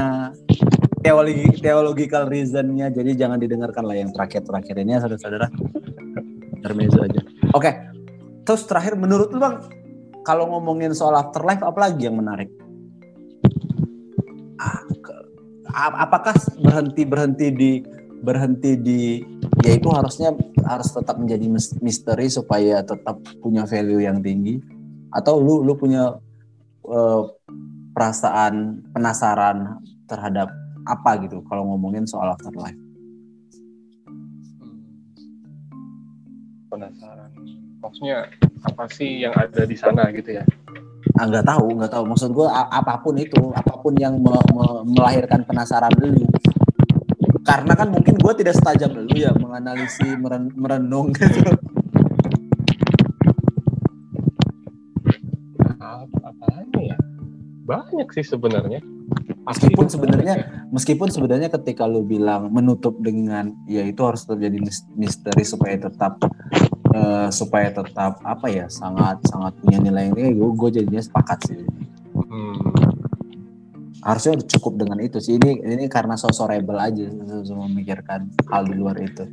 teologi theological reasonnya jadi jangan didengarkan lah yang terakhir-terakhir ini ya saudara-saudara termezo aja. Oke, Terus terakhir menurut lu bang, kalau ngomongin soal afterlife apa lagi yang menarik? Ah, apakah berhenti berhenti di berhenti di ya itu harusnya harus tetap menjadi misteri supaya tetap punya value yang tinggi atau lu lu punya uh, perasaan penasaran terhadap apa gitu kalau ngomongin soal afterlife penasaran. Maksudnya apa sih yang ada di sana gitu ya? Ah, nggak tahu nggak tahu. Maksud gue apa pun itu apa pun yang me me melahirkan penasaran dulu karena kan mungkin gue tidak setajam dulu ya menganalisi meren merenung gitu. Apa ya? Banyak sih sebenarnya meskipun sebenarnya meskipun sebenarnya ketika lu bilang menutup dengan ya itu harus terjadi misteri supaya tetap uh, supaya tetap apa ya sangat sangat punya nilai ini gue gue jadinya sepakat sih. Hmm. harusnya udah cukup dengan itu sih ini ini karena sosok rebel aja semua memikirkan hal di luar itu.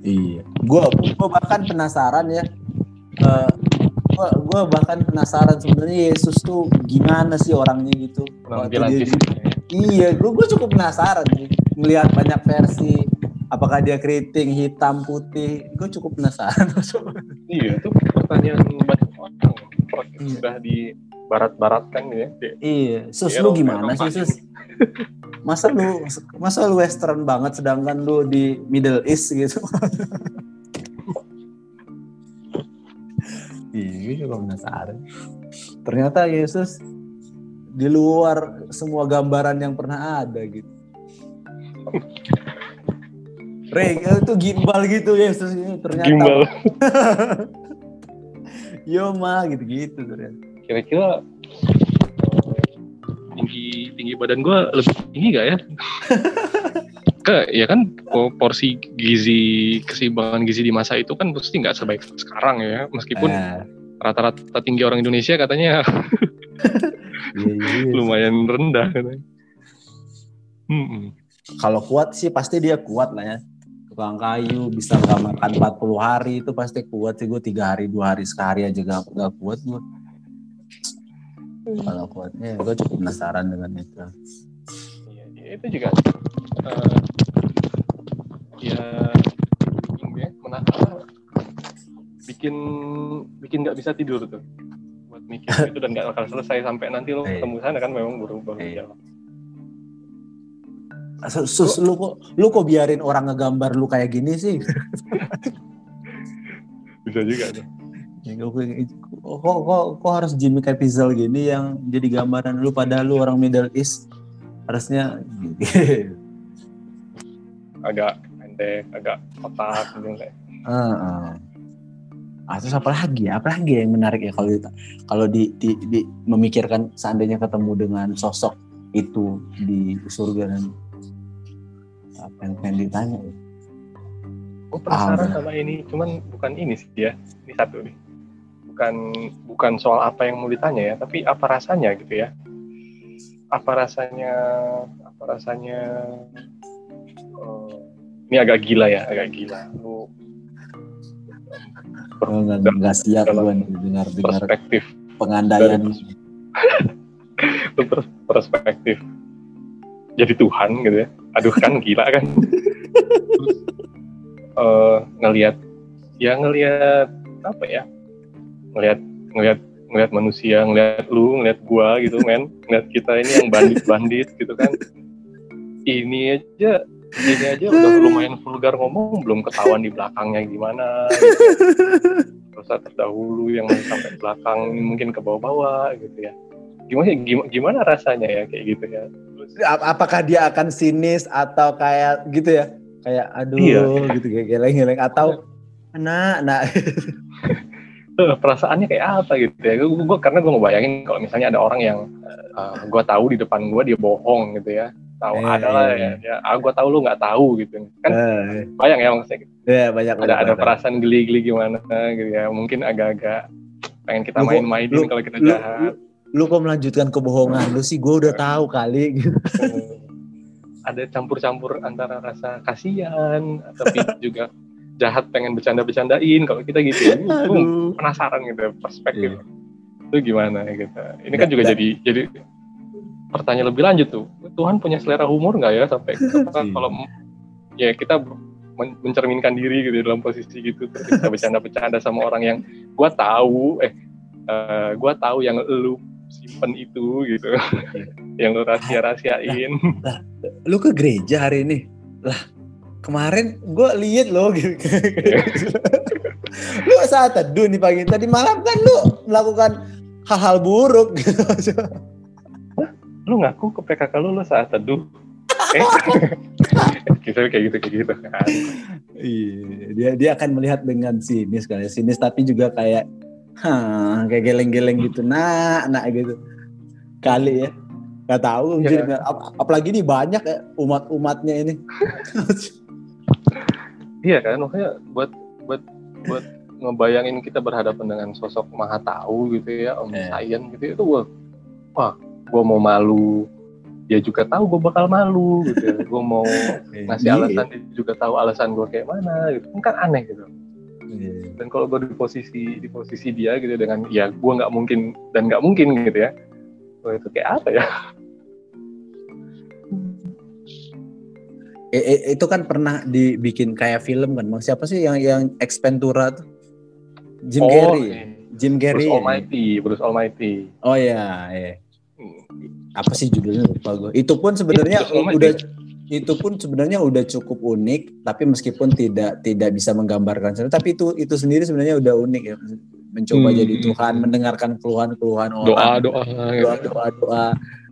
Iya. Gue gue bahkan penasaran ya uh, gua gua bahkan penasaran sebenarnya Yesus tuh gimana sih orangnya gitu. Dia, iya, gua gua cukup penasaran sih melihat banyak versi. Apakah dia keriting hitam putih? Gue cukup penasaran. Iya itu pertanyaan banyak orang. Iya. sudah di barat-baratkan ya. Iya sus lu gimana sih sus? Masa lu masa lu western banget sedangkan lu di middle east gitu iya juga penasaran ternyata Yesus di luar semua gambaran yang pernah ada gitu Rey, itu gimbal gitu ya ternyata. Gimbal. Yo ma gitu-gitu ternyata. Kira-kira tinggi tinggi badan gue lebih tinggi gak ya? ke ya kan porsi gizi keseimbangan gizi di masa itu kan pasti nggak sebaik sekarang ya meskipun eh. rata-rata tinggi orang Indonesia katanya yeah, yeah, lumayan rendah katanya. Hmm. Kalau kuat sih pasti dia kuat lah ya tukang kayu bisa nggak makan 40 hari itu pasti kuat sih gue tiga hari dua hari sekali aja gak, gak kuat gue hmm. kalau kuatnya gue cukup penasaran dengan itu iya, iya itu juga uh, ya ya bikin bikin nggak bisa tidur tuh buat mikir itu dan nggak akan selesai sampai nanti lo iya. ketemu sana kan memang baru baru jalan Sus, lu kok lu kok biarin orang ngegambar lu kayak gini sih? Bisa juga tuh. Ya, kok, kok, kok harus Jimmy Caviezel gini yang jadi gambaran lu padahal lu orang Middle East harusnya agak pendek, agak kotak gitu kayak. Uh, uh. Ah, terus apa lagi ya? Apa lagi yang menarik ya kalau kalau di, di, di memikirkan seandainya ketemu dengan sosok itu di surga dan apa yang pengen ditanya ya? Gue penasaran ah, sama ini, cuman bukan ini sih ya. Ini satu nih. Bukan bukan soal apa yang mau ditanya ya, tapi apa rasanya gitu ya. Apa rasanya apa rasanya ini agak gila ya, agak gila. Lu oh, nggak siap gue nih dengar dengar perspektif pengandaian perspektif jadi Tuhan gitu ya. Aduh kan gila kan. Uh, ngelihat ya ngelihat apa ya? Ngelihat ngelihat ngelihat manusia ngelihat lu ngelihat gua gitu men. Ngelihat kita ini yang bandit-bandit gitu kan. Ini aja ini aja udah lumayan vulgar ngomong belum ketahuan di belakangnya gimana. Gitu. terus terdahulu yang sampai belakang mungkin ke bawah-bawah gitu ya. Gimana gimana rasanya ya kayak gitu ya? Apakah dia akan sinis atau kayak gitu ya? Kayak aduh iya. gitu kayak geleng-geleng. Atau nah nah perasaannya kayak apa gitu ya? Gue, karena gue ngebayangin kalau misalnya ada orang yang uh, eh, gue tahu di depan gue dia bohong gitu ya tahu eh, ada lah ya, ya. Ah, gue tahu lu nggak tahu gitu. Kan eh. bayang ya maksudnya gitu. ya, banyak ada ada perasaan geli-geli gimana gitu ya. Mungkin agak-agak pengen kita main-mainin kalau kita jahat. lu kok melanjutkan kebohongan? Lu sih gue udah tahu kali gitu. Ada campur-campur antara rasa kasihan tapi juga jahat pengen bercanda-bercandain kalau kita gitu. Ya Aduh. penasaran gitu perspektif. Yeah. itu gimana gitu. Ini kan juga jadi jadi pertanyaan lebih lanjut tuh Tuhan punya selera humor nggak ya? Sampai kalau ya kita mencerminkan diri gitu dalam posisi gitu. Kita bercanda-bercanda sama orang yang gua tahu eh uh, gua tahu yang lu simpen itu gitu. Yang lu rahasia-rahasiain. Lah, lu ke gereja hari ini? Lah kemarin gue lihat lo gitu. Lu saat teduh nih pagi tadi malam kan lu melakukan hal-hal buruk. gitu lu ngaku ke PKK lu lu saat teduh. Eh kita kayak gitu kayak gitu. Kan iya dia dia akan melihat dengan sinis kali sinis tapi juga kayak Hah, kayak geleng-geleng gitu. Nah nah gitu. Kali ya. Nggak tahu ya. Ap apalagi nih banyak ya umat-umatnya ini. Iya kan makanya buat buat buat ngebayangin kita berhadapan dengan sosok maha tahu gitu ya om Eh. Sayan gitu itu gua wah gua mau malu dia juga tahu gue bakal malu gitu ya. gue mau ngasih Iya. alasan dia juga tahu alasan gue kayak mana gitu kan aneh gitu Iya. dan kalau gue di posisi di posisi dia gitu dengan ya gue nggak mungkin dan nggak mungkin gitu ya Wah, itu kayak apa ya Eh, eh, itu kan pernah dibikin kayak film kan. Mas siapa sih yang yang Expentura tuh? Jim Carrey. ya? iya. Jim Bruce Carrey. ya? Almighty Bruce Almighty Oh iya, iya. Apa sih judulnya lupa gue. Itu pun sebenarnya Almighty. udah itu pun sebenarnya udah cukup unik, tapi meskipun tidak tidak bisa menggambarkan tapi itu itu sendiri sebenarnya udah unik ya. Mencoba Hmm. jadi Tuhan, mendengarkan keluhan-keluhan doa orang, doa doa doa doa.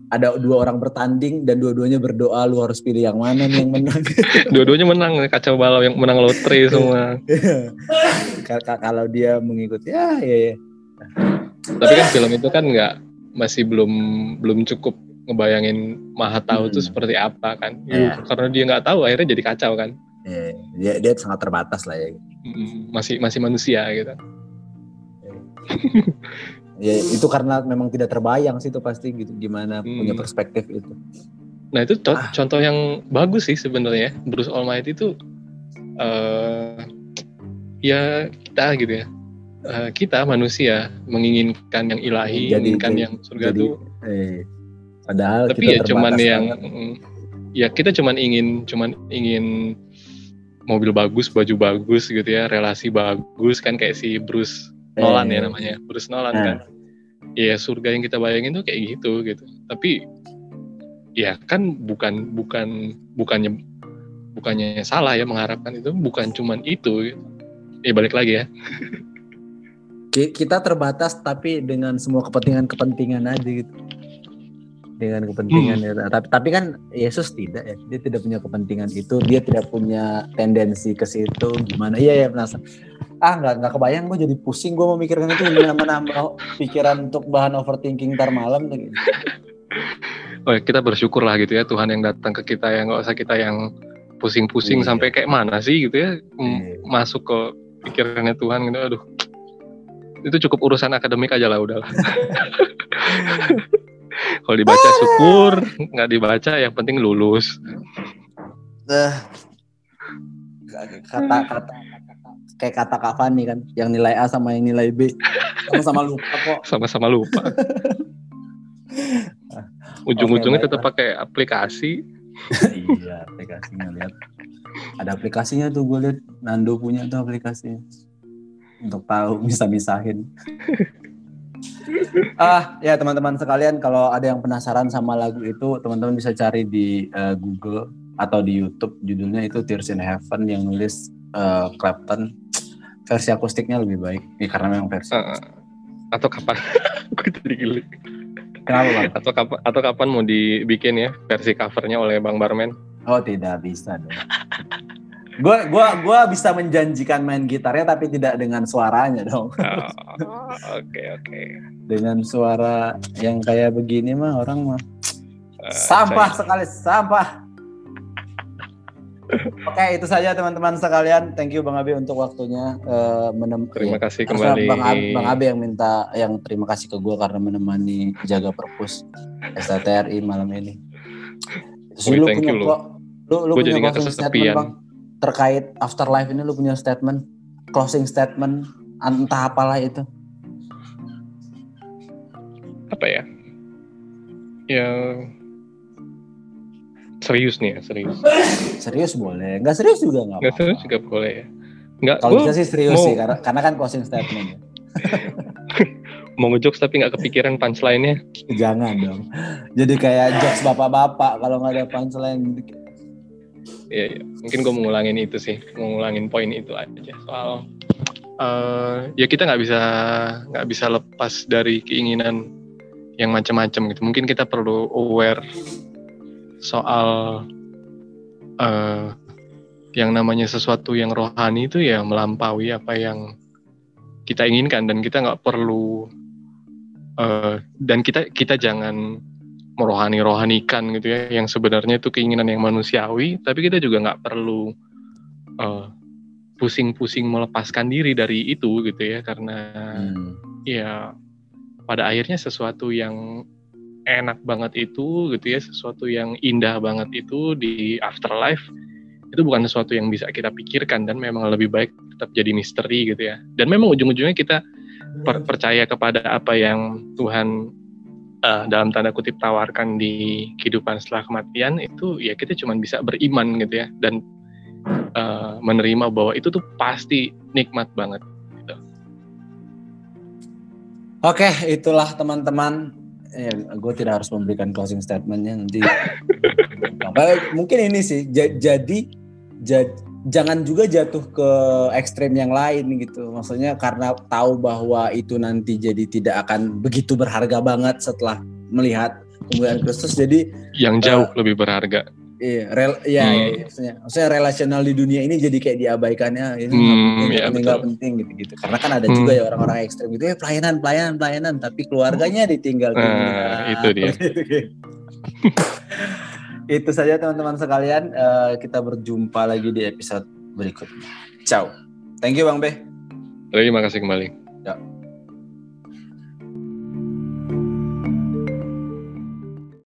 Ada dua orang bertanding dan dua-duanya berdoa, lu harus pilih yang mana nih yang menang. dua-duanya menang kacau balau yang menang lotre semua Ka- ka- kalau dia mengikuti ya ya ya tapi kan film itu kan nggak masih belum belum cukup ngebayangin maha tahu itu Hmm. seperti apa kan Iya. karena dia nggak tahu akhirnya jadi kacau kan Ya, dia, dia sangat terbatas lah ya Mm, masih masih manusia gitu ya itu karena memang tidak terbayang sih itu pasti gitu gimana Hmm. punya perspektif itu nah itu co- Ah. contoh yang bagus sih sebenarnya Bruce Almighty itu eh ya kita gitu ya Eh, kita manusia menginginkan yang ilahi Jadi- menginginkan jadi- yang surga jadi tuh eh, padahal tapi kita ya cuman terbatas yang mm, ya kita cuman ingin cuman ingin mobil bagus baju bagus gitu ya relasi bagus kan kayak si Bruce Nolan Eh, ya namanya Bruce Nolan Nah. kan. Ya surga yang kita bayangin tuh kayak gitu gitu. Tapi ya kan bukan bukan bukannya bukannya salah ya mengharapkan itu bukan cuman itu ya balik lagi ya kita terbatas tapi dengan semua kepentingan-kepentingan aja gitu dengan kepentingan Hmm. ya. tapi tapi kan Yesus tidak ya dia tidak punya kepentingan itu dia tidak punya tendensi ke situ gimana iya ya penasaran ah nggak nggak kebayang gue jadi pusing gue memikirkan itu nambah nambah pikiran untuk bahan overthinking ntar malam tuh gitu. oh ya, kita bersyukur lah gitu ya Tuhan yang datang ke kita yang nggak usah kita yang pusing-pusing Iya. sampai kayak mana sih gitu ya Iya. masuk ke pikirannya Tuhan gitu aduh itu cukup urusan akademik aja lah udahlah. Kalau dibaca syukur nggak dibaca yang penting lulus. Eh, kata kata kayak kata Kak Fani kan yang nilai A sama yang nilai B. Sama-sama lupa kok. Sama-sama lupa. Ujung-ujungnya tetap pakai aplikasi. Iya aplikasinya lihat. Ada aplikasinya tuh gue lihat. Nando punya tuh aplikasinya untuk tahu bisa misahin ah ya teman-teman sekalian kalau ada yang penasaran sama lagu itu teman-teman bisa cari di eh, Google atau di YouTube. Judulnya itu Tears in Heaven yang nulis eh, Clapton. Versi akustiknya lebih baik. Ya, karena memang versi Eh, atau kapan? Gue jadi kenapa bang? atau kapan atau kapan mau dibikin ya versi covernya oleh Bang Barmen? Oh tidak bisa dong. Gue gua gua bisa menjanjikan main gitarnya tapi tidak dengan suaranya dong. Oh, oke oke Dengan suara yang kayak begini mah orang mah Eh, sampah saya- sekali sampah. Oke itu saja teman-teman sekalian. Thank you Bang Abi untuk waktunya eh, menem- terima ya, kasih harusnya kembali Bang Abi, Bang Abi yang minta yang terima kasih ke gue karena menemani jaga perpus STTRI malam ini. Terus Wih, lu thank punya you lu. lu lu Gua punya jadi nggak kesepian. bang terkait afterlife ini lu punya statement closing statement entah apalah itu. apa ya ya serius nih ya serius Serius boleh, nggak serius juga nggak nggak serius juga boleh ya nggak Kalau bisa sih serius mau- sih karena karena kan closing statement. ya. mau ngejokes tapi nggak kepikiran punchline-nya Jangan dong. Jadi kayak jokes bapak-bapak kalau nggak ada punchline. Ya, ya. mungkin gue mau ngulangin itu sih. Mau ngulangin poin itu aja. Soal eh, ya kita nggak bisa nggak bisa lepas dari keinginan yang macam-macam gitu. Mungkin kita perlu aware soal eh, yang namanya sesuatu yang rohani itu ya melampaui apa yang kita inginkan. Dan kita nggak perlu eh, dan kita kita jangan merohani-rohanikan gitu ya yang sebenarnya itu keinginan yang manusiawi tapi kita juga nggak perlu eh, pusing-pusing melepaskan diri dari itu gitu ya karena hmm. ya pada akhirnya sesuatu yang enak banget itu gitu ya sesuatu yang indah banget itu di afterlife itu bukan sesuatu yang bisa kita pikirkan dan memang lebih baik tetap jadi misteri gitu ya dan memang ujung-ujungnya kita per percaya kepada apa yang Tuhan uh, dalam tanda kutip tawarkan di kehidupan setelah kematian itu ya kita cuma bisa beriman gitu ya. Dan uh, menerima bahwa itu tuh pasti nikmat banget gitu. Oke, itulah teman-teman. Ya gue tidak harus memberikan closing statementnya nanti. Mungkin ini sih. Jadi jad, jangan juga jatuh ke ekstrem yang lain gitu maksudnya karena tahu bahwa itu nanti jadi tidak akan begitu berharga banget setelah melihat kemuliaan Kristus jadi yang jauh uh, lebih berharga Iya, rel, ya, hmm. ya, maksudnya, maksudnya relasional di dunia ini jadi kayak diabaikannya, itu hmm, ya, nggak penting gitu gitu. Karena kan ada hmm. juga ya orang-orang ekstrem gitu, ya pelayanan, pelayanan, pelayanan, tapi keluarganya ditinggal. Nah, itu dia. itu saja teman-teman sekalian, uh, kita berjumpa lagi di episode berikutnya. Ciao. Thank you Bang Be. Terima kasih kembali. Ya.